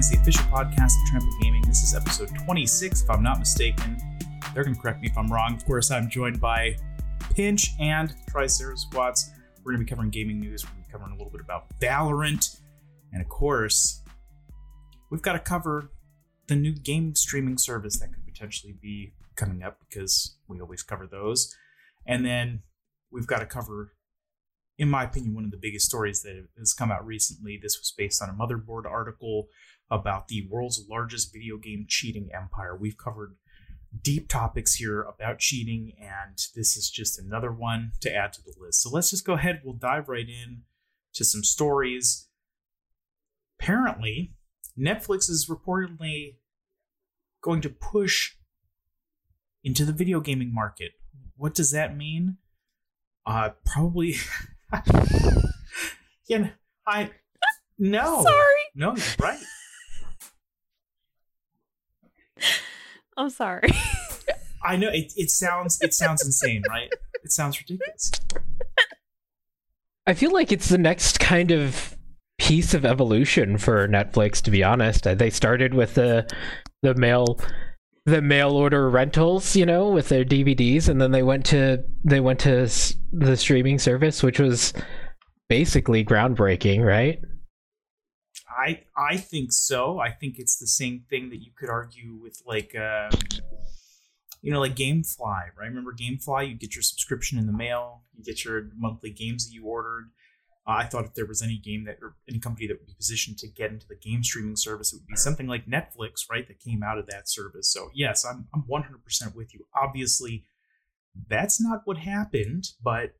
The official podcast of Trample Gaming. This is episode 26, if I'm not mistaken. They're going to correct me if I'm wrong. Of course, I'm joined by Pinch and Triceratops. We're going to be covering gaming news. We're going to be covering a little bit about Valorant. And of course, we've got to cover the new game streaming service that could potentially be coming up because we always cover those. And then we've got to cover in my opinion, one of the biggest stories that has come out recently. This was based on a motherboard article about the world's largest video game cheating empire. We've covered deep topics here about cheating, and this is just another one to add to the list. So let's just go ahead. We'll dive right in to some stories. Apparently, Netflix is reportedly going to push into the video gaming market. What does that mean? Uh, probably yeah, I no. Sorry. No, you're right. I'm sorry. I know it, it sounds it sounds insane, right? It sounds ridiculous. I feel like it's the next kind of piece of evolution for Netflix to be honest. Uh, they started with the the mail the mail order rentals, you know, with their DVDs, and then they went to they went to the streaming service, which was basically groundbreaking, right? I I think so. I think it's the same thing that you could argue with like uh, you know like GameFly, right? Remember GameFly? You get your subscription in the mail, you get your monthly games that you ordered. Uh, I thought if there was any game that or any company that would be positioned to get into the game streaming service, it would be something like Netflix, right? That came out of that service. So yes, I'm I'm 100% with you. Obviously, that's not what happened, but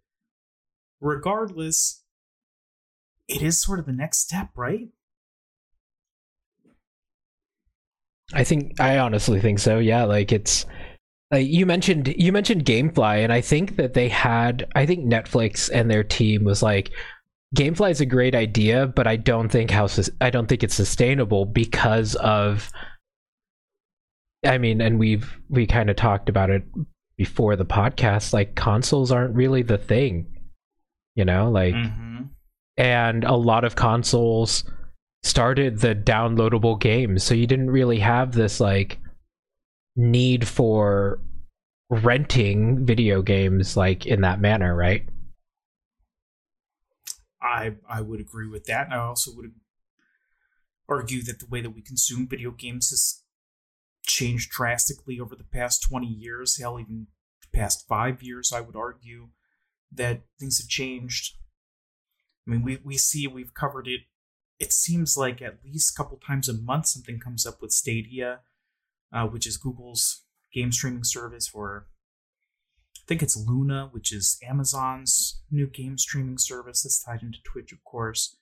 regardless, it is sort of the next step, right? I think I honestly think so. Yeah, like it's like you mentioned you mentioned GameFly and I think that they had I think Netflix and their team was like GameFly is a great idea, but I don't think how I don't think it's sustainable because of. I mean, and we've we kind of talked about it before the podcast. Like consoles aren't really the thing, you know. Like, mm-hmm. and a lot of consoles started the downloadable games, so you didn't really have this like need for renting video games like in that manner, right? I I would agree with that, and I also would argue that the way that we consume video games has changed drastically over the past 20 years, hell, even the past five years, I would argue that things have changed. I mean, we, we see, we've covered it. It seems like at least a couple times a month something comes up with Stadia, uh, which is Google's game streaming service for I think it's Luna, which is Amazon's new game streaming service that's tied into Twitch, of course.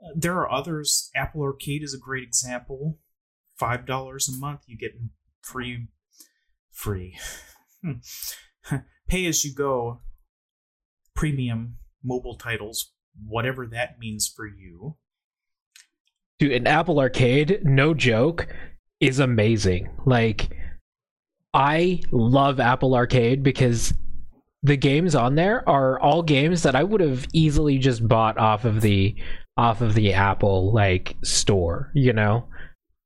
Uh, there are others. Apple Arcade is a great example. Five dollars a month, you get free, free, pay as you go, premium mobile titles, whatever that means for you. Dude, an Apple Arcade, no joke, is amazing. Like I love Apple Arcade because the games on there are all games that I would have easily just bought off of the off of the Apple like store, you know?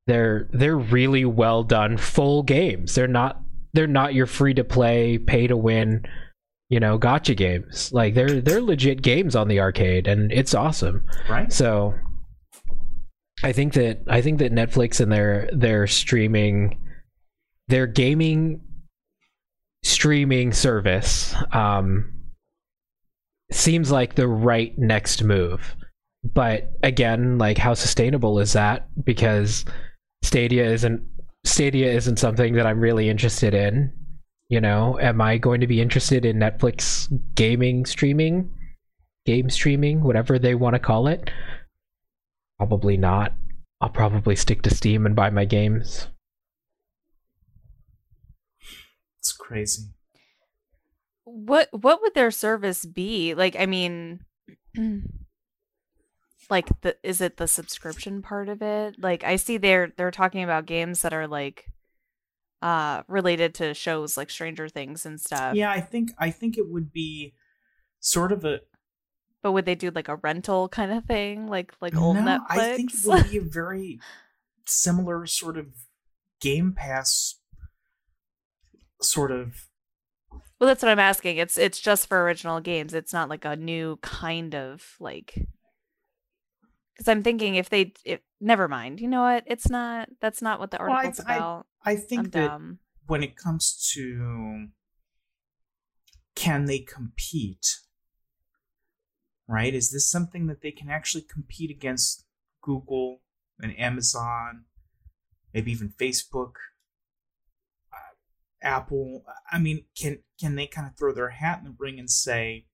They're they're really well done full games. They're not they're not your free to play, pay to win, you know, gotcha games. Like they're they're legit games on the arcade and it's awesome. Right. So I think that I think that Netflix and their their streaming their gaming streaming service um, seems like the right next move. But again, like how sustainable is that? Because Stadia isn't Stadia isn't something that I'm really interested in. You know, am I going to be interested in Netflix gaming streaming? Game streaming, whatever they want to call it? Probably not. I'll probably stick to Steam and buy my games. It's crazy. What what would their service be? Like I mean like the is it the subscription part of it? Like I see they're they're talking about games that are like uh related to shows like Stranger Things and stuff. Yeah, I think I think it would be sort of a but would they do like a rental kind of thing like like old no, Netflix? I think it would be a very similar sort of Game Pass sort of Well, that's what I'm asking. It's it's just for original games. It's not like a new kind of like. Because I'm thinking if they, if, never mind. You know what? It's not. That's not what the Well, I- article's I- about. I I'm think that dumb. when it comes to can they compete right? Is this something that they can actually compete against google and amazon maybe even facebook uh, apple? I mean can can they kind of throw their hat in the ring and say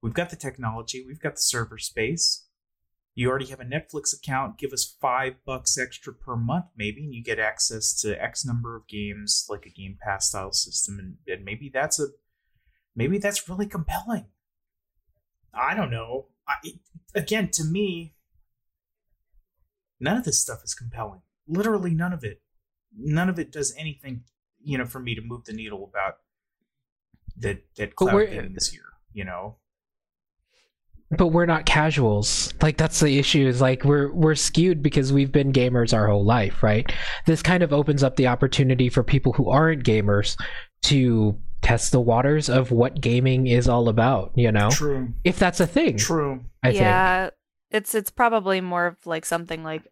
we've got the technology we've got the server space. You already have a Netflix account, give us five bucks extra per month, maybe, and you get access to X number of games, like a Game Pass style system, and, and maybe that's a maybe that's really compelling. I don't know. I, it, again, to me, none of this stuff is compelling. Literally none of it. None of it does anything, you know, for me to move the needle about that that cloud we're- gaming this year. You know, but we're not casuals like that's the issue is like we're we're skewed because we've been gamers our whole life right this kind of opens up the opportunity for people who aren't gamers to test the waters of what gaming is all about you know true, if that's a thing true. i think yeah, it's it's probably more of like something like,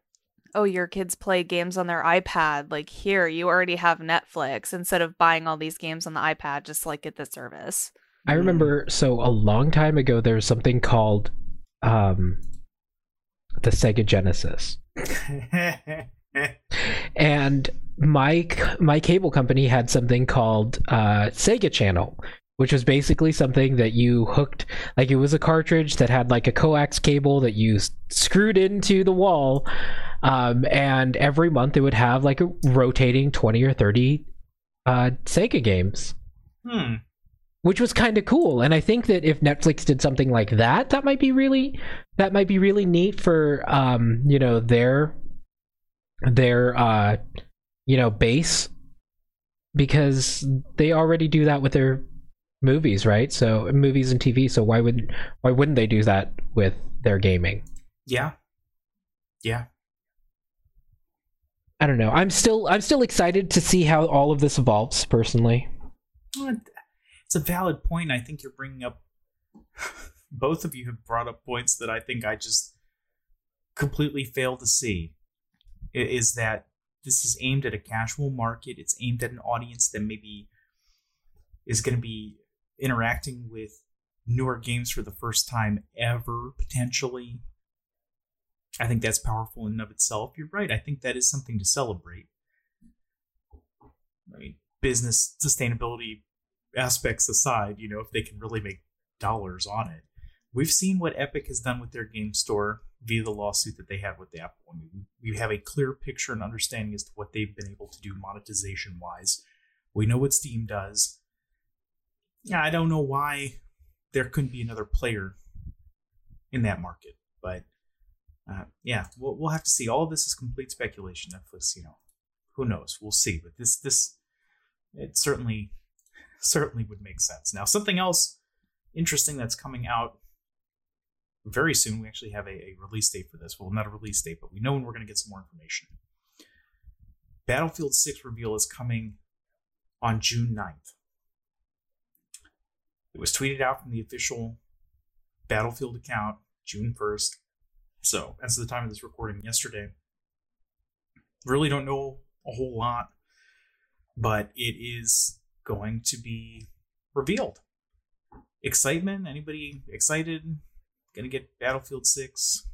oh, your kids play games on their iPad. Like here, you already have Netflix. Instead of buying all these games on the iPad, just like get the service. I remember so a long time ago there was something called um the Sega Genesis. And my my cable company had something called uh Sega Channel, which was basically something that you hooked like it was a cartridge that had like a coax cable that you screwed into the wall um and every month it would have like a rotating 20 or 30 uh Sega games hmm. which was kind of cool and i think that if netflix did something like that that might be really that might be really neat for um you know their their uh you know base because they already do that with their movies right so movies and tv so why would why wouldn't they do that with their gaming Yeah. Yeah. i don't know i'm still i'm still excited to see how all of this evolves personally It's a valid point. I think you're bringing up. Both of you have brought up points that I think I just completely fail to see. Is that this is aimed at a casual market? It's aimed at an audience that maybe is going to be interacting with newer games for the first time ever, potentially. I think that's powerful in and of itself. You're right. I think that is something to celebrate. I mean, business sustainability aspects aside, you know, if they can really make dollars on it. We've seen what Epic has done with their game store via the lawsuit that they had with Apple. I mean, we have a clear picture and understanding as to what they've been able to do monetization wise. We know what Steam does. Yeah, I don't know why there couldn't be another player in that market, but uh, yeah, we'll, we'll have to see. All this is complete speculation. Netflix, you know, who knows? We'll see. But this, this, it certainly, certainly would make sense. Now, something else interesting that's coming out very soon. We actually have a, a release date for this. Well, not a release date, but we know when we're going to get some more information. Battlefield 6 reveal is coming on June 9th. It was tweeted out from the official Battlefield account June 1st. So, as of the time of this recording yesterday, really don't know a whole lot, but it is going to be revealed. Excitement? Anybody excited? Gonna get Battlefield 6?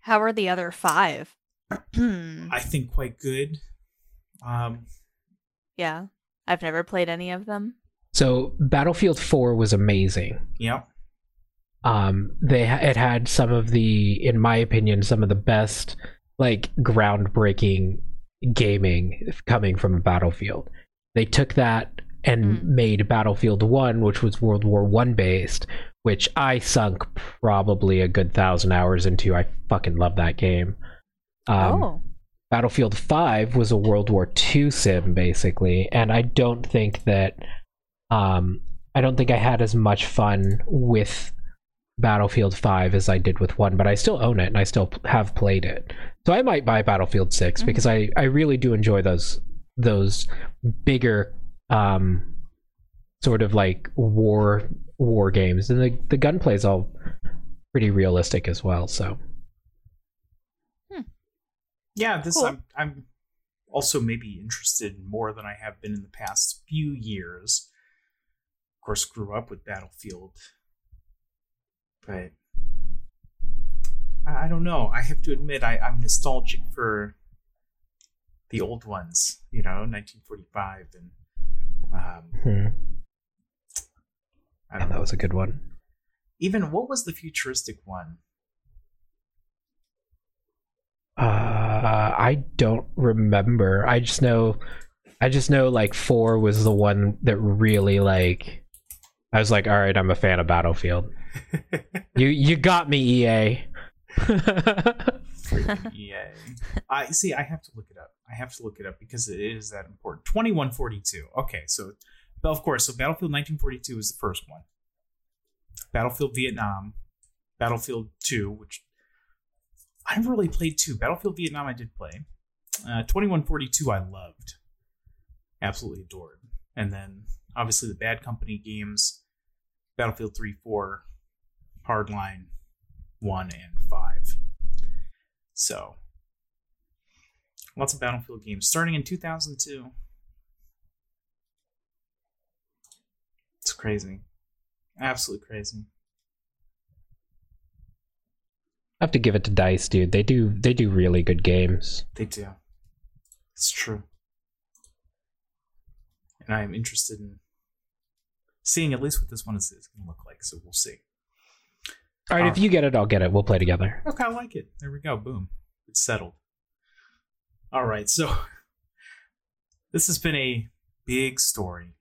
How are the other five? I think quite good. Um, yeah, I've never played any of them. so battlefield 4 was amazing yeah. um they it had some of the in my opinion some of the best like groundbreaking gaming coming from a battlefield they took that and Mm. made battlefield 1 which was world war 1 based which i sunk probably a good thousand hours into i fucking love that game um, oh, Battlefield 5 was a World War II sim basically, and I don't think that um I don't think I had as much fun with Battlefield 5 as I did with 1, but I still own it and I still have played it. So I might buy Battlefield 6 Mhm. because I, I really do enjoy those those bigger um sort of like war war games and the the gunplay is all pretty realistic as well so Yeah, this Cool. I'm I'm also maybe interested more than I have been in the past few years. Of course, grew up with Battlefield, but I, I don't know. I have to admit, I, I'm nostalgic for the old ones. You know, 1945 and um, hmm. And that was a good one. Even what was the futuristic one? uh I don't remember. I just know I just know like 4 was the one that really like I was like all right I'm a fan of Battlefield. You you got me EA EA. I see. I have to look it up. I have to look it up because it is that important. Twenty one forty two. Okay, so of course, so Battlefield nineteen forty two is the first one. Battlefield Vietnam, Battlefield two, which I never really played two. Battlefield Vietnam I did play. Uh, twenty one forty two I loved, absolutely adored, and then obviously the Bad Company games, Battlefield three, four, Hardline, one and five. So, lots of Battlefield games starting in 2002. It's crazy. Absolutely crazy. I have to give it to Dice dude they do they do really good games They do. It's true. And I am interested in seeing at least what this one is, is going to look like, so we'll see. All right if you get it I'll get it we'll play together Okay, I like it. There we go. Boom. It's settled. All right, so this has been a big story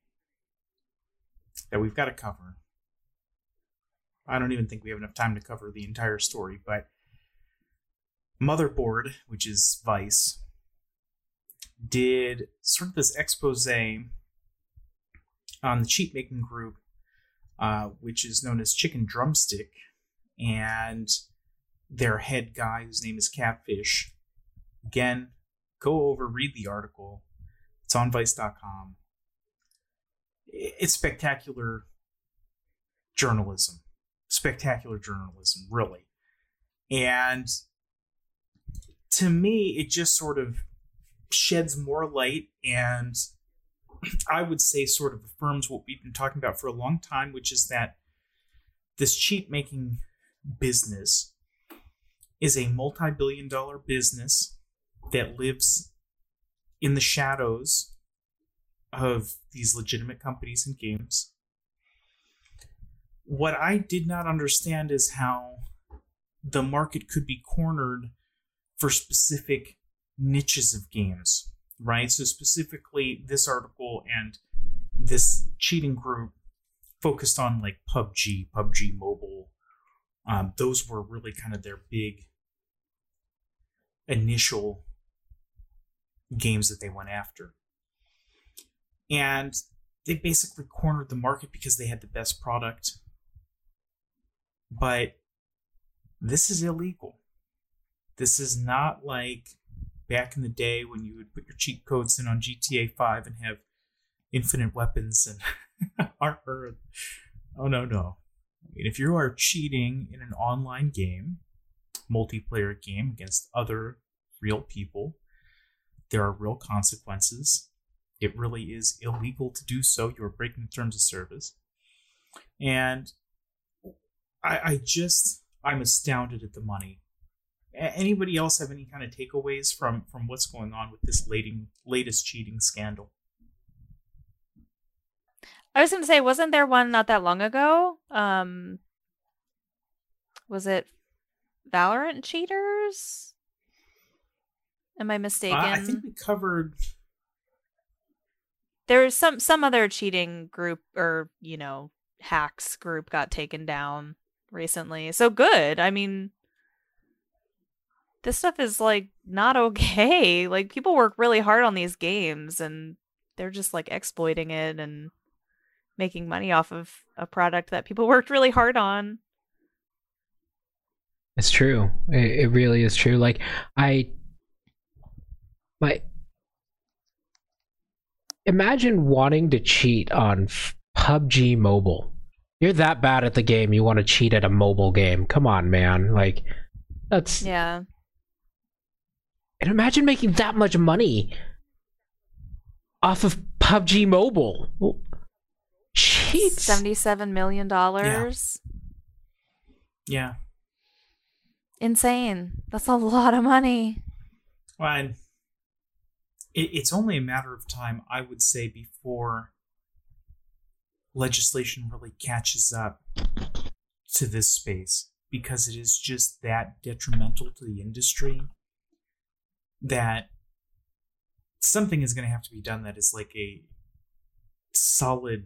that we've got to cover. I don't even think we have enough time to cover the entire story, but Motherboard, which is Vice, did sort of this expose on the cheat making group, uh, which is known as Chicken Drumstick, and their head guy, whose name is Catfish. Again, go over, read the article. It's on Vice.com. It's spectacular journalism. Spectacular journalism, really. And to me, it just sort of sheds more light and I would say sort of affirms what we've been talking about for a long time, which is that this cheat making business is a multi billion dollar business that lives in the shadows of these legitimate companies and games. What I did not understand is how the market could be cornered for specific niches of games, right? So, specifically, this article and this cheating group focused on like PUBG, PUBG Mobile. Um, those were really kind of their big initial games that they went after. And they basically cornered the market because they had the best product. But this is illegal. This is not like back in the day when you would put your cheat codes in on GTA 5 and have infinite weapons and armor. Oh, no, no. If you are cheating in an online game, multiplayer game against other real people, there are real consequences. It really is illegal to do so. You're breaking the terms of service. And I, I just, I'm astounded at the money. Anybody else have any kind of takeaways from from what's going on with this latest cheating scandal? I was gonna say, wasn't there one not that long ago? Um, was it Valorant cheaters? Am I mistaken? Uh, I think we covered. There's some some other cheating group or you know hacks group got taken down recently. So good. I mean, this stuff is like not okay. Like people work really hard on these games and they're just like exploiting it and making money off of a product that people worked really hard on. It's true. It, it really is true. Like I, my, imagine wanting to cheat on PUBG Mobile. You're that bad at the game, you want to cheat at a mobile game. Come on, man. Like that's Yeah. and imagine making that much money off of PUBG Mobile. Well, Seventy-seven million dollars. Yeah. Insane. That's a lot of money. Well, and it, it's only a matter of time, I would say, before legislation really catches up to this space because it is just that detrimental to the industry that something is going to have to be done that is like a solid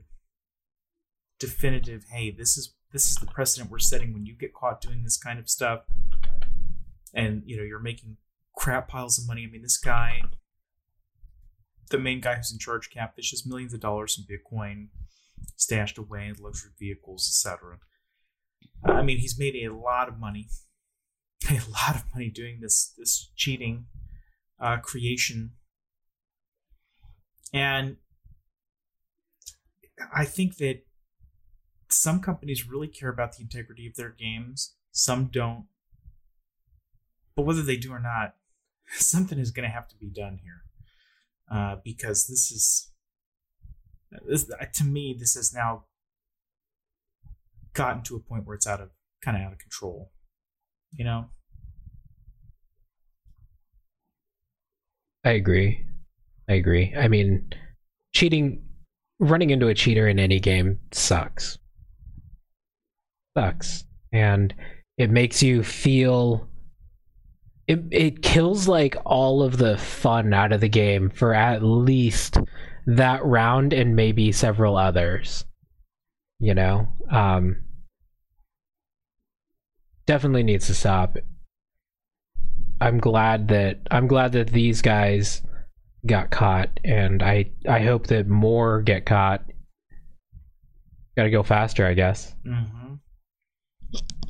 definitive hey this is this is the precedent we're setting when you get caught doing this kind of stuff. And you know you're making crap piles of money. I mean this guy the main guy who's in charge of catfish has millions of dollars in bitcoin stashed away in luxury vehicles etc i mean he's made a lot of money a lot of money doing this this cheating uh, creation. And i think that some companies really care about the integrity of their games some don't but whether they do or not something is going to have to be done here uh, because this is this to me this has now gotten to a point where it's out of kind of out of control you know I agree. I agree. I mean, cheating, running into a cheater in any game sucks. Sucks. And it makes you feel. It, it kills like all of the fun out of the game for at least that round and maybe several others. You know? Um, definitely needs to stop. I'm glad that I'm glad that these guys got caught, and I I hope that more get caught. Got to go faster, I guess. mm-hmm.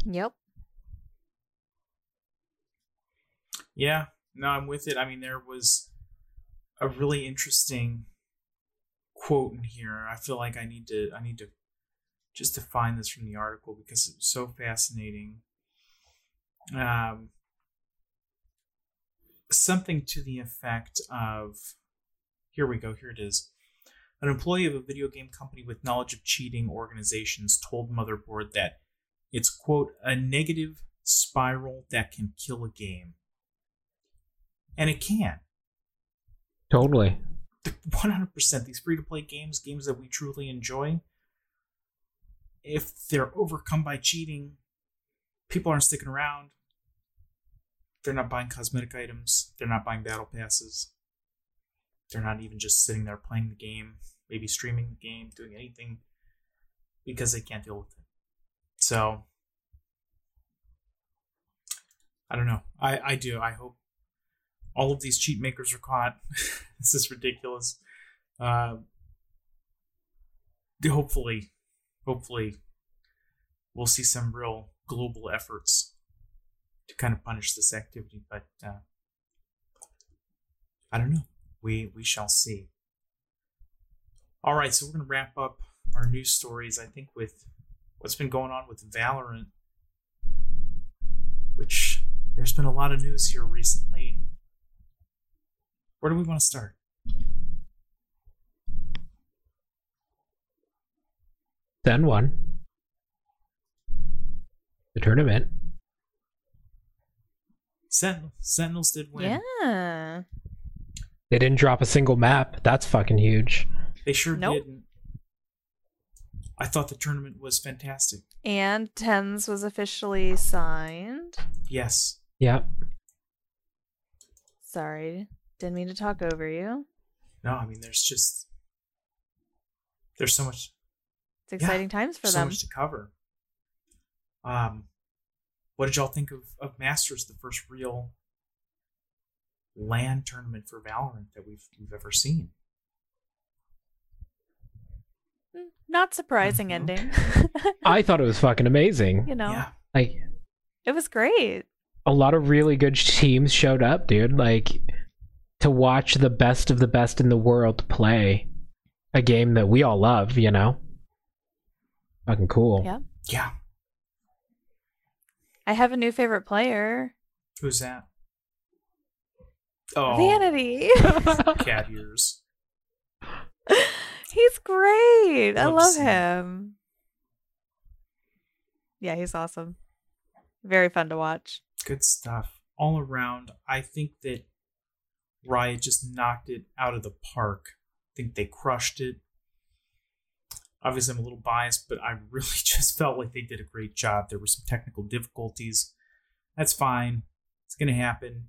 Yep. Yeah, no, I'm with it. I mean, there was a really interesting quote in here. I feel like I need to I need to just to find this from the article because it was so fascinating. Um, something to the effect of here we go, here it is. An employee of a video game company with knowledge of cheating organizations told Motherboard that it's, quote, a negative spiral that can kill a game. And it can. Totally. 100% these free to play games, games that we truly enjoy, if they're overcome by cheating, people aren't sticking around. They're not buying cosmetic items. They're not buying battle passes. They're not even just sitting there playing the game, maybe streaming the game, doing anything because they can't deal with it. So, I don't know. I, I do. I hope all of these cheat makers are caught. this is ridiculous. Uh, hopefully, hopefully, we'll see some real global efforts to kind of punish this activity. But uh, I don't know. We we shall see. All right, so we're gonna wrap up our news stories. I think with what's been going on with Valorant, which there's been a lot of news here recently. Where do we want to start? Then one. The tournament. Sentinel, Sentinels did win. Yeah. They didn't drop a single map. That's fucking huge. They sure Nope. didn't. I thought the tournament was fantastic. And TenZ was officially signed. Yes. Yep. Sorry. Didn't mean to talk over you. No, I mean there's just there's so much It's exciting Yeah, times for so them. much to cover. Um what did y'all think of, of Masters, the first real LAN tournament for Valorant that we've we've ever seen? Not surprising Mhm. ending. I thought it was fucking amazing. you know. Yeah. Like It was great. A lot of really good teams showed up, dude. Like to watch the best of the best in the world play a game that we all love, you know? Fucking cool. Yeah. Yeah. I have a new favorite player. Who's that? Oh, Vanity. cat ears. he's great. I Love him. Yeah, he's awesome. Very fun to watch. Good stuff all around. I think that Riot just knocked it out of the park. I think they crushed it. Obviously, I'm a little biased, but I really just felt like they did a great job. There were some technical difficulties. That's fine. It's going to happen.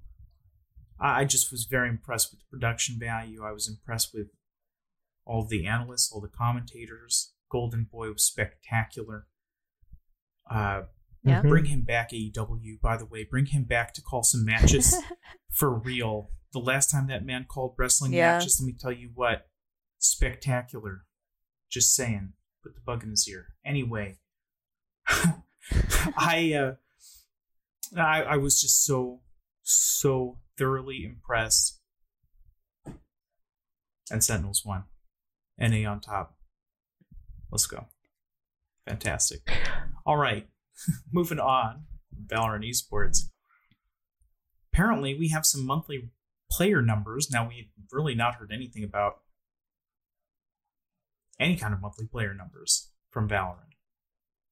I just was very impressed with the production value. I was impressed with all the analysts, all the commentators. Golden Boy was spectacular. Uh, Yeah. Mhm. Bring him back, AEW, by the way. Bring him back to call some matches for real. The last time that man called wrestling Yeah. matches, let me tell you what, spectacular. Just saying. Put the bug in his ear. Anyway, I, uh, I I was just so so thoroughly impressed. And Sentinels won. NA on top. Let's go. Fantastic. All right. Moving on. Valorant Esports. Apparently, we have some monthly player numbers. Now, we've really not heard anything about any kind of monthly player numbers from Valorant.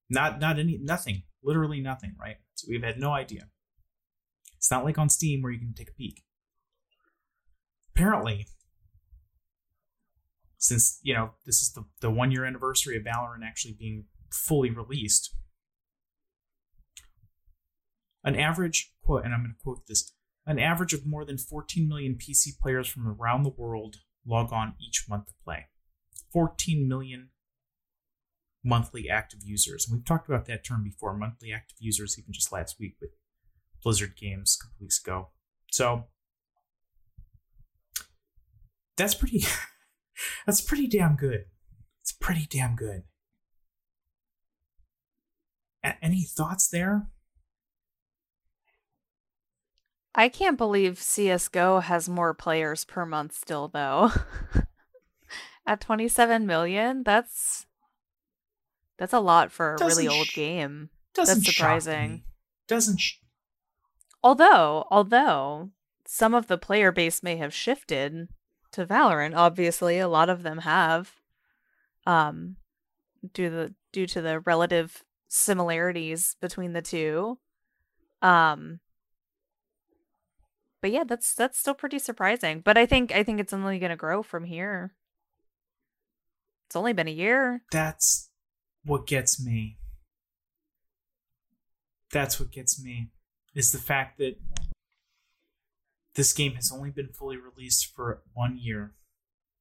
Not, not any, nothing. Literally nothing, right? So we've had no idea. It's not like on Steam where you can take a peek. Apparently, since you know this is the, the one year anniversary of Valorant actually being fully released, an average quote, and I'm going to quote this: an average of more than 14 million PC players from around the world log on each month to play. 14 million monthly active users. And we've talked about that term before, monthly active users, even just last week with Blizzard games a couple weeks ago. So that's pretty that's pretty damn good. It's pretty damn good. A- any thoughts there? I can't believe CSGO has more players per month still, though. At 27 million, that's that's a lot for a really Doesn't old sh- game. Doesn't That's surprising. Doesn't sh- Although, although some of the player base may have shifted to Valorant, obviously a lot of them have, um, due the due to the relative similarities between the two. Um, but yeah, that's that's still pretty surprising. But I think I think it's only to grow from here. It's only been a year. that's what gets me. That's what gets me is the fact that this game has only been fully released for one year.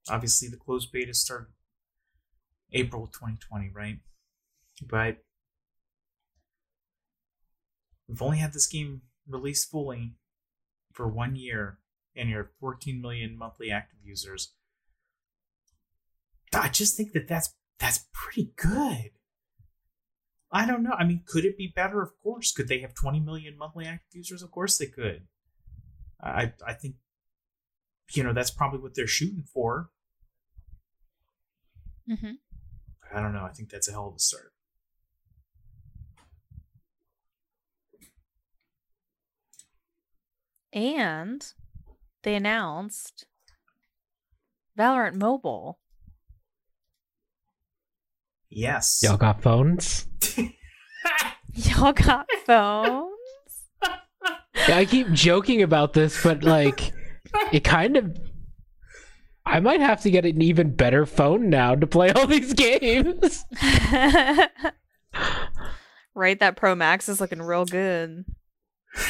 Obviously, the closed beta started April 2020, right? But we've only had this game released fully for one year, and you're 14 million monthly active users. I just think that that's that's pretty good. I don't know. I mean, could it be better? Of course. Could they have 20 million monthly active users? Of course they could. I I think you know that's probably what they're shooting for. Mm-hmm. I don't know. I think that's a hell of a start. And they announced Valorant Mobile. Yes. Y'all got phones? Y'all got phones? Yeah, I keep joking about this, but like, it kind of. I might have to get an even better phone now to play all these games. right, that Pro Max is looking real good.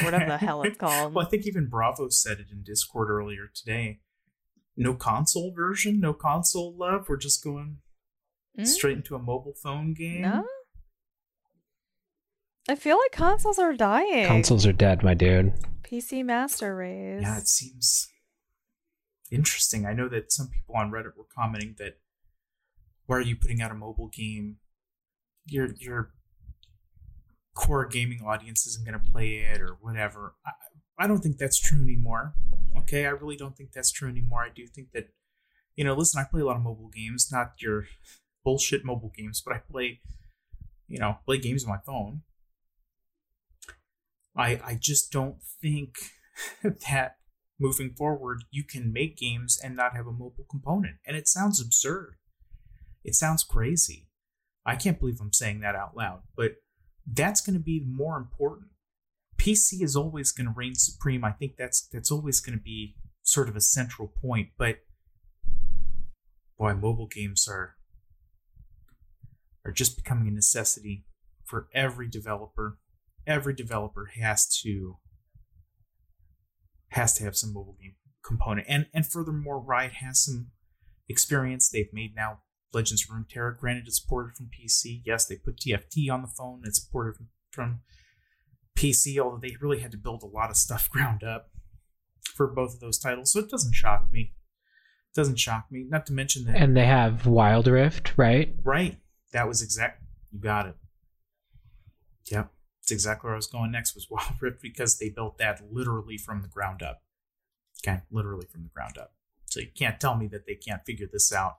Whatever the hell it's called. well, I think even Bravo said it in Discord earlier today. No console version, no console love. We're just going Mm, straight into a mobile phone game. No? I feel like consoles are dying. Consoles are dead, my dude. PC Master Race. Yeah, it seems interesting. I know that some people on Reddit were commenting that why are you putting out a mobile game? You're you're core gaming audience isn't going to play it or whatever. I, I don't think that's true anymore. Okay, I really don't think that's true anymore. I do think that, you know, listen, I play a lot of mobile games, not your bullshit mobile games, but I play, you know, play games on my phone. I I just don't think that moving forward you can make games and not have a mobile component. And it sounds absurd. It sounds crazy. I can't believe I'm saying that out loud, but that's going to be more important. PC is always going to reign supreme. I think that's that's always going to be sort of a central point, but boy, mobile games are are just becoming a necessity for every developer. Every developer has to has to have some mobile game component. And and furthermore, Riot has some experience. They've made now Legends of Runeterra. Granted, it's ported from PC. Yes, they put TFT on the phone. It's ported from PC, although they really had to build a lot of stuff ground up for both of those titles. So it doesn't shock me. It doesn't shock me. Not to mention that. And they have Wild Rift, right? Right. That was exact. You got it. Yep. It's exactly where I was going next was Wild Rift because they built that literally from the ground up. Okay, literally from the ground up. So you can't tell me that they can't figure this out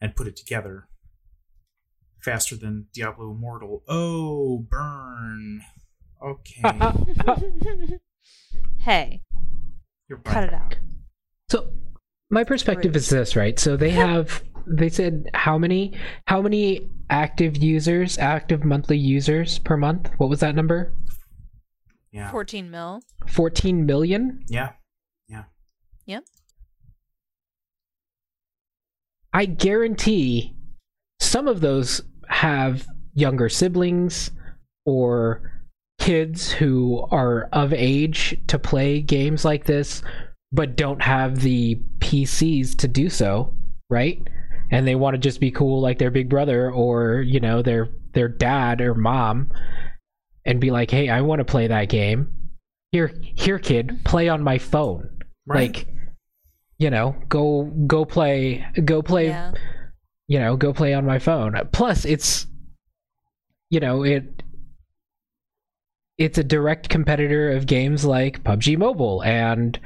and put it together faster than Diablo Immortal. Oh, burn. Okay. hey, You're right. cut it out. So my perspective is this, right? So they have they said how many how many active users, active monthly users per month? What was that number? Yeah. 14 mil. 14 million? Yeah. Yeah. Yep. I guarantee some of those have younger siblings or kids who are of age to play games like this but don't have the PCs to do so, right? And they want to just be cool like their big brother or, you know, their their dad or mom and be like, "Hey, I want to play that game. Here, here kid, play on my phone." Right. Like you know, go go play go play Yeah. you know, go play on my phone. Plus, it's you know, it it's a direct competitor of games like PUBG Mobile and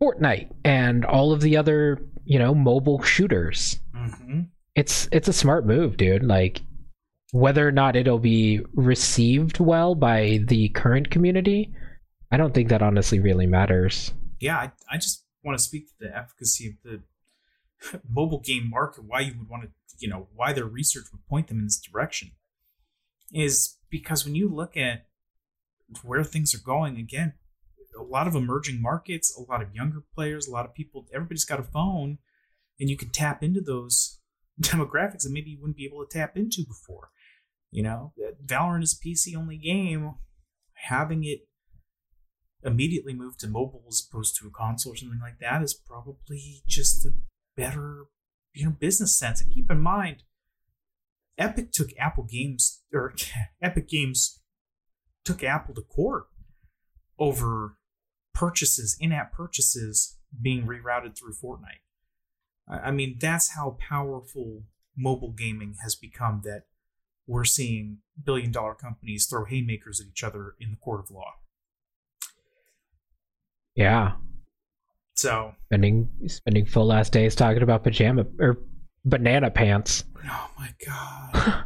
Fortnite and all of the other, you know, mobile shooters. mm-hmm. It's it's a smart move, dude. Like whether or not it'll be received well by the current community, I don't think that honestly really matters. Yeah, I, I just want to speak to the efficacy of the mobile game market, why you would want to, you know, why their research would point them in this direction. Is because when you look at where things are going, again, a lot of emerging markets, a lot of younger players, a lot of people, everybody's got a phone, and you can tap into those demographics that maybe you wouldn't be able to tap into before. You know, Valorant is a PC only game. Having it immediately move to mobile as opposed to a console or something like that is probably just a better, you know, business sense. And keep in mind, Epic took Apple Games or Epic Games took Apple to court over purchases, in-app purchases being rerouted through Fortnite. I I mean, that's how powerful mobile gaming has become that we're seeing billion dollar companies throw haymakers at each other in the court of law. Yeah. So, Spending spending full last days talking about pajama or banana pants. oh my god.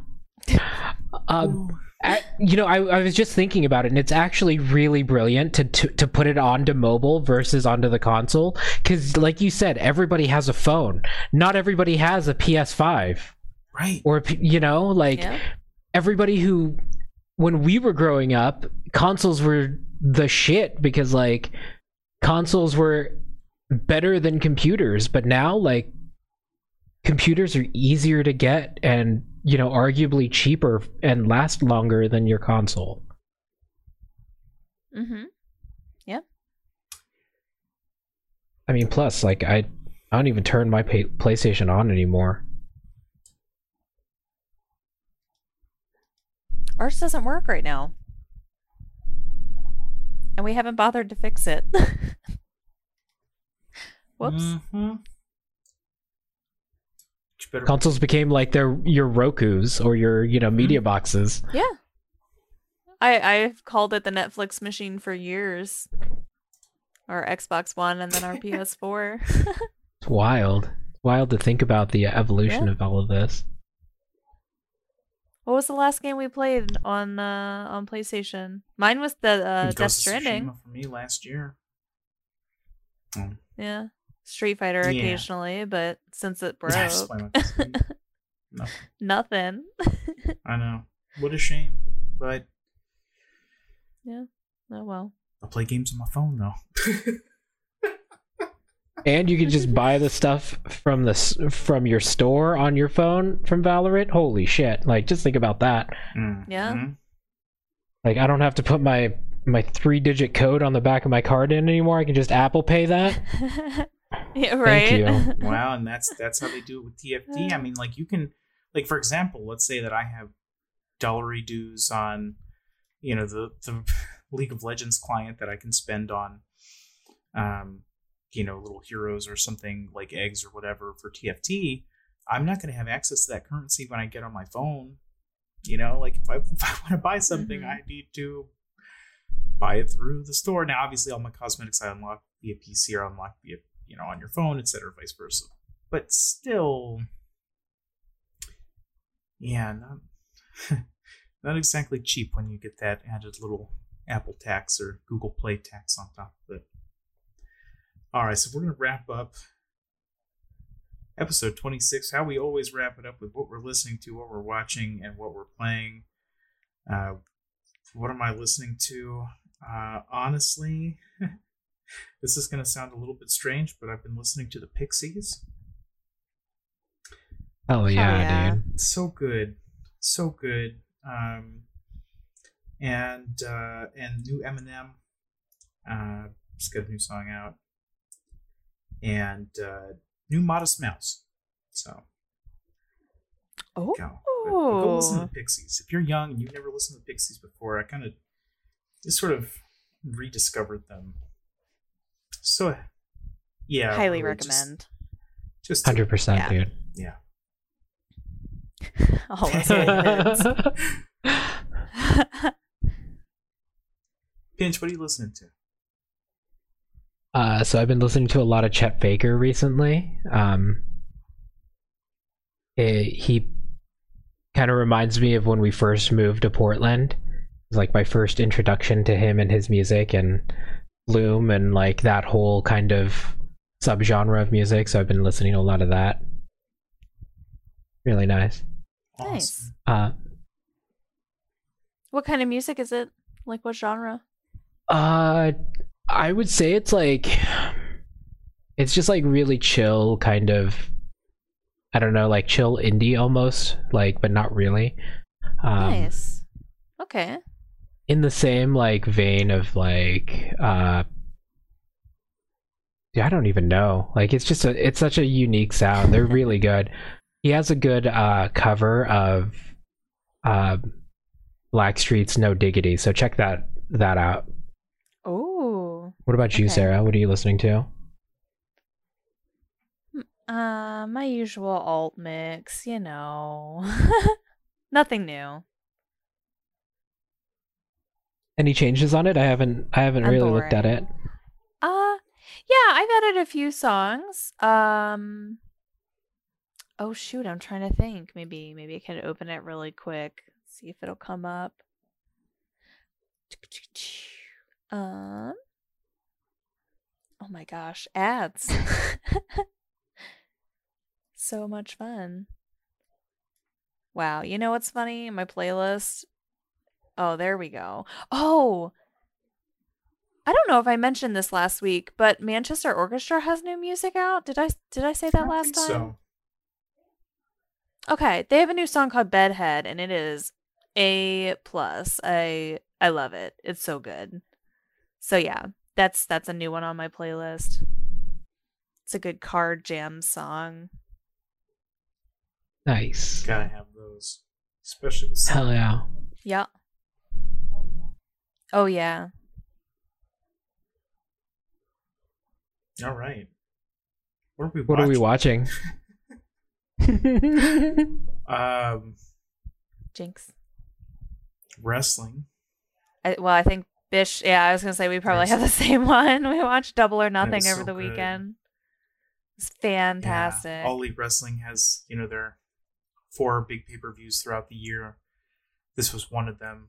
Um, I, you know, I, I was just thinking about it, and it's actually really brilliant to to, to put it onto mobile versus onto the console. Because, like you said, everybody has a phone. Not everybody has a PS5 Right. or you know, like Yeah. everybody who, when we were growing up, consoles were the shit because like consoles were better than computers. But now, like computers are easier to get and you know arguably cheaper and last longer than your console Mm-hmm. Yeah. I mean plus like i i don't even turn my pay- playstation on anymore Ours doesn't work right now. And we haven't bothered to fix it. Whoops. Mhm. You better- consoles became like their your rokus or your you know media boxes Yeah. I I've called it the Netflix machine for years. Our Xbox One and then our PS4. It's wild. It's wild to think about the evolution Yeah. of all of this. what was the last game we played on uh on PlayStation? Mine was the uh, Ghost Death of Stranding. Tsushima for me last year. Mm. Yeah. Street Fighter Yeah. occasionally, but since it broke, I just play my PC. No, nothing. I know. What a shame. But yeah. oh well. I play games on my phone though. And you can just buy the stuff from the from your store on your phone from Valorant. Holy shit! Like, just think about that. Mm. Yeah. Mhm. Like, I don't have to put my my three digit code on the back of my card in anymore. I can just Apple Pay that. yeah, right. you. Wow, and that's that's how they do it with TFT. I mean, like you can, like for example, let's say that I have dollary dues on, you know, the the League of Legends client that I can spend on, um, you know, little heroes or something like eggs or whatever for TFT. I'm not going to have access to that currency when I get on my phone. You know, like if I, if I want to buy something, Mhm. I need to buy it through the store. Now, obviously, all my cosmetics I unlock via PC are unlocked via you know on your phone, etc., vice versa. But still, yeah, not not exactly cheap when you get that added little Apple tax or Google Play tax on top of it. All right, so we're gonna wrap up episode 26 how we always wrap it up with what we're listening to what we're watching and what we're playing uh, what am i listening to uh, honestly this is going to sound a little bit strange but i've been listening to the pixies. Oh yeah, yeah. dude. so good. So good. Um and uh and new eminem uh just got a new song out. And uh new modest mouse. So Oh. go. But go listen to the pixies. If you're young and you've never listened to the pixies before i kind of just sort of rediscovered them so yeah Highly really recommend. just, Hundred percent, Yeah. dude. yeah All us old pinch what are you listening to Uh, so I've been listening to a lot of Chet Faker recently. Um, eh, he kind of reminds me of when we first moved to Portland. It was like my first introduction to him and his music and Bloom and like that whole kind of subgenre of music. So I've been listening to a lot of that. Really nice. Nice. Uh, what kind of music is it? Like what genre? Uh, I would say it's like it's just like really chill, kind of. I don't know, like chill indie almost, like, but not really. Um, nice. Okay. In the same like vein of like, uh, yeah, I don't even know. Like, it's just a, it's such a unique sound. They're really good. He has a good uh cover of, uh, Blackstreet's "No Diggity," so check that that out. Oh. What about you, Okay. Sarah? What are you listening to? Uh, my usual alt mix, you know. Nothing new. Any changes on it? I haven't I haven't I'm really looked at it. boring. Uh yeah, I've added a few songs. Um Oh shoot, I'm trying to think. Maybe maybe I can open it really quick. See if it'll come up. Um Oh my gosh, ads. so much fun. Wow, you know what's funny? My playlist. Oh, there we go. Oh, I don't know if I mentioned this last week, but Manchester Orchestra has new music out. Did I did I say that I last think time? so Okay, they have a new song called Bedhead, and it is a plus. I I love it. It's so good. So yeah, that's that's a new one on my playlist. It's a good car jam song. Nice. gotta have those especially with Hell yeah. Yeah. Oh yeah. all right what are we What are we watching? watching? um Jinx. wrestling I, well, I think Bish. Yeah, I was gonna say we probably have the same one. We watched Double or Nothing over so the good. weekend. It's Yeah. fantastic. All Elite Wrestling has, you know, their four big pay per views throughout the year. This was one of them.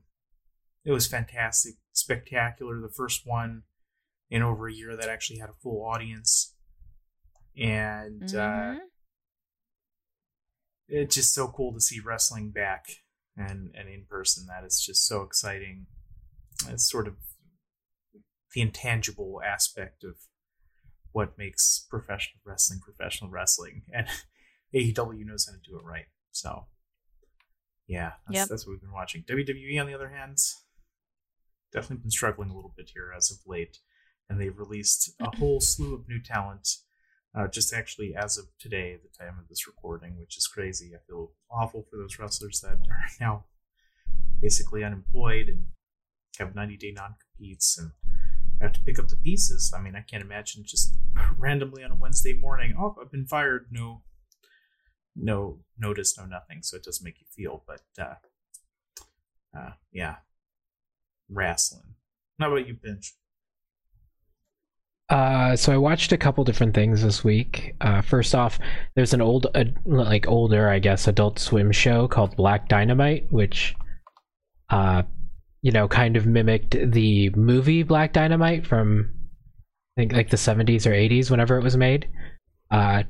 It was fantastic, spectacular. The first one in over a year that actually had a full audience. And uh, Mhm. it's just so cool to see wrestling back and, and in person. That is just so exciting. It's sort of the intangible aspect of what makes professional wrestling professional wrestling, and AEW knows how to do it right. So, yeah, that's, Yep. that's what we've been watching. WWE, on the other hand, definitely been struggling a little bit here as of late, and they've released a whole slew of new talent. Uh, just actually as of today, the time of this recording, which is crazy. I feel awful for those wrestlers that are now basically unemployed and have 90 day non competes and have to pick up the pieces. I mean, I can't imagine just randomly on a Wednesday morning, oh, I've been fired. No, no notice, no nothing. So it does make you feel, but uh, uh, yeah, wrestling. How about you, Bench? Uh, so I watched a couple different things this week. Uh, first off, there's an old, uh, like older, I guess, Adult Swim show called Black Dynamite, which, uh, you know, kind of mimicked the movie Black Dynamite from, I think, like the 70s or 80s, whenever it was made. Uh,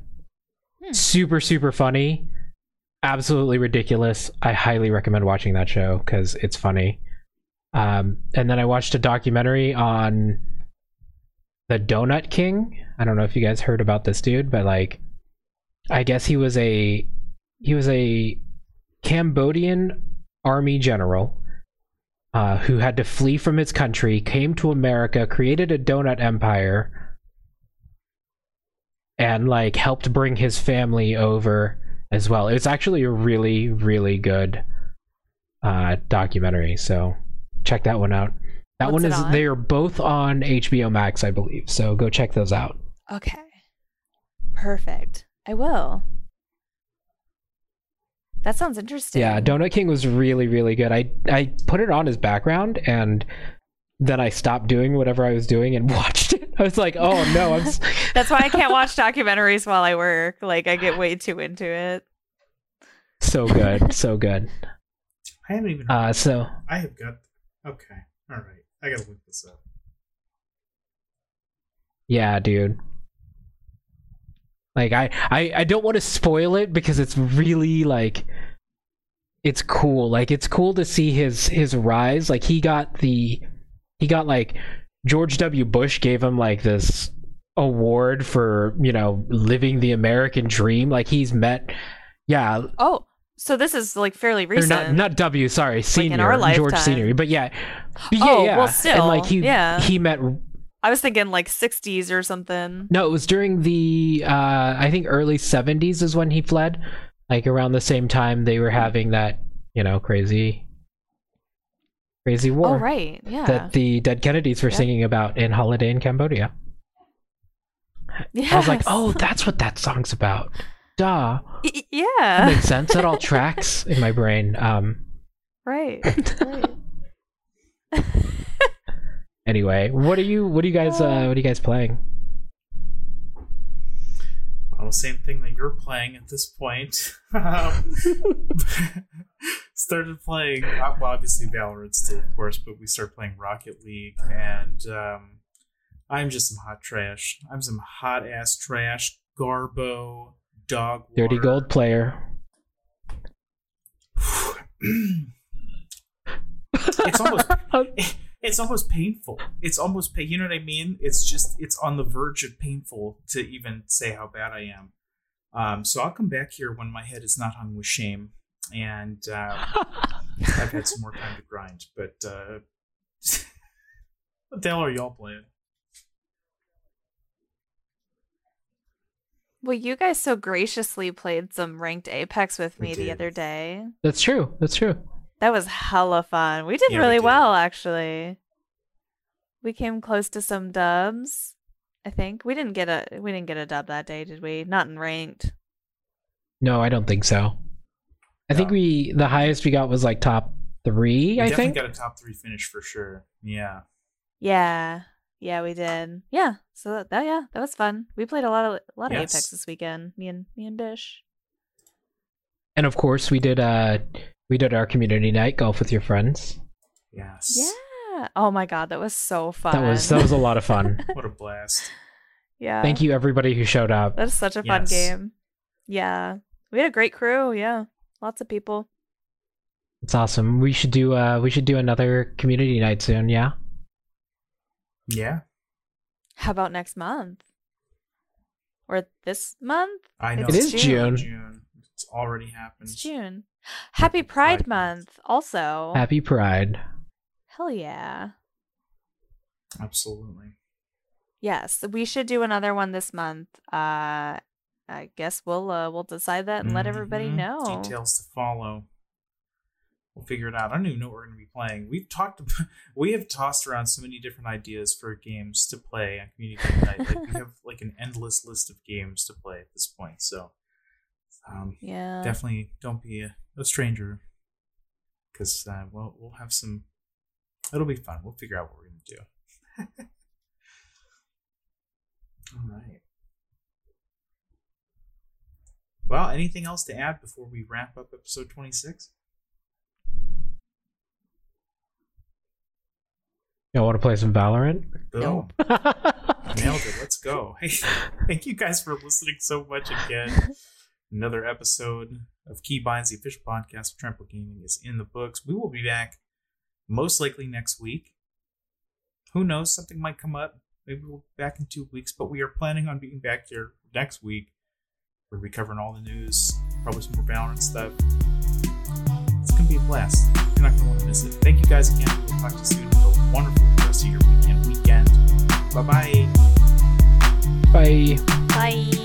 Hmm. super, super funny, absolutely ridiculous. I highly recommend watching that show because it's funny. Um, and then I watched a documentary on the Donut King. I don't know if you guys heard about this dude, but like I guess he was a he was a Cambodian army general uh, who had to flee from his country, came to America, created a donut empire, and like helped bring his family over as well. It's actually a really, really good uh, documentary. So check that one out. That What's one is on? they are both on HBO Max, I believe. So go check those out. Okay. Perfect. I will. That sounds interesting. Yeah, Donut King was really, really good. I I put it on as background and then I stopped doing whatever I was doing and watched it. I was like, oh no, I'm That's why I can't watch documentaries while I work. Like I get way too into it. so good, so good. I haven't even. Uh, so I have got. Okay, all right. I gotta look this up. yeah, dude. Like I, I, I don't want to spoil it because it's really like it's cool. Like it's cool to see his his rise. Like he got the he got like George W. Bush gave him like this award for, you know, living the American dream. Like he's met yeah, Oh, so this is like fairly recent. not not W, sorry, senior our George. Senior. But yeah. But yeah, Oh, yeah. well, and still, like he yeah. he met I was thinking like 60s or something. No, it was during the uh I think early 70s is when he fled. Like around the same time they were having that, you know, crazy crazy war Oh, right. Yeah. that the dead Kennedys were Yep. singing about in Holiday in Cambodia. I was like, "Oh, that's what that song's about." Duh. Y- y- That yeah. makes sense. That all tracks in my brain. Um right. right. anyway, what are you what are you guys uh what are you guys playing? Well, the same thing that you're playing at this point. Um, started playing, uh, well, obviously Valorant still, of course, but we started playing Rocket League, and um, I'm just some hot trash. I'm some hot ass trash. Garbo, dog. Dirty. Gold player. it's almost it's almost painful. It's almost pa- you know what I mean. It's just it's on the verge of painful to even say how bad I am. Um, so I'll come back here when my head is not hung with shame, and um, I've had some more time to grind. But uh, what the hell are y'all playing? Well, you guys so graciously played some ranked Apex with me the other day. That's true. That's true. That was hella fun. We did Yeah, we really did. well, actually. We came close to some dubs. I think we didn't get a we didn't get a dub that day, did we? Not in ranked. No, I don't think so. I think we the highest we got was like top three. We I definitely think. got a top three finish for sure. Yeah. Yeah. Yeah, we did. Yeah. So that, that yeah, that was fun. We played a lot of a lot of Yes. Apex this weekend. Me and me and Dish. And of course, we did. Uh, we did our community night golf with your friends. Yes. Yeah. Oh my god, that was so fun. That was that was a lot of fun. What a blast. yeah. Thank you everybody who showed up. That's such a fun Yes. game. Yeah. We had a great crew, yeah. Lots of people. It's awesome. We should do. Uh, we should do another community night soon. Yeah. Yeah. How about next month? Or this month? I know. It is it's June. June. It's already happened. It's June. Happy Pride, Pride Month. Month, also. Happy Pride. Hell yeah. Absolutely. Yes, we should do another one this month. Uh I guess we'll uh, we'll decide that and let everybody Mhm. know. Details to follow. We'll figure it out. I don't even know what we're going to be playing. We've talked. We have tossed around so many different ideas for games to play on community night. Like we have like an endless list of games to play at this point. So, um, Yeah. definitely don't be a, a stranger because uh, we'll we'll have some. It'll be fun. We'll figure out what we're going to do. All right. Well, anything else to add before we wrap up episode 26? You want to play some Valorant? Boom. Nailed it. Let's go. Hey, thank you guys for listening so much again. Another episode of Keybinds, the official podcast of Trample Gaming, is in the books. We will be back most likely next week. Who knows? Something might come up. Maybe we'll be back in two weeks, but we are planning on being back here next week. We're going be covering all the news, probably some more Valorant stuff. It's going to be a blast. You're not going to want to miss it. Thank you guys again. We'll talk to you soon. Have a wonderful rest of your weekend. Weekend. Bye bye. Bye. Bye.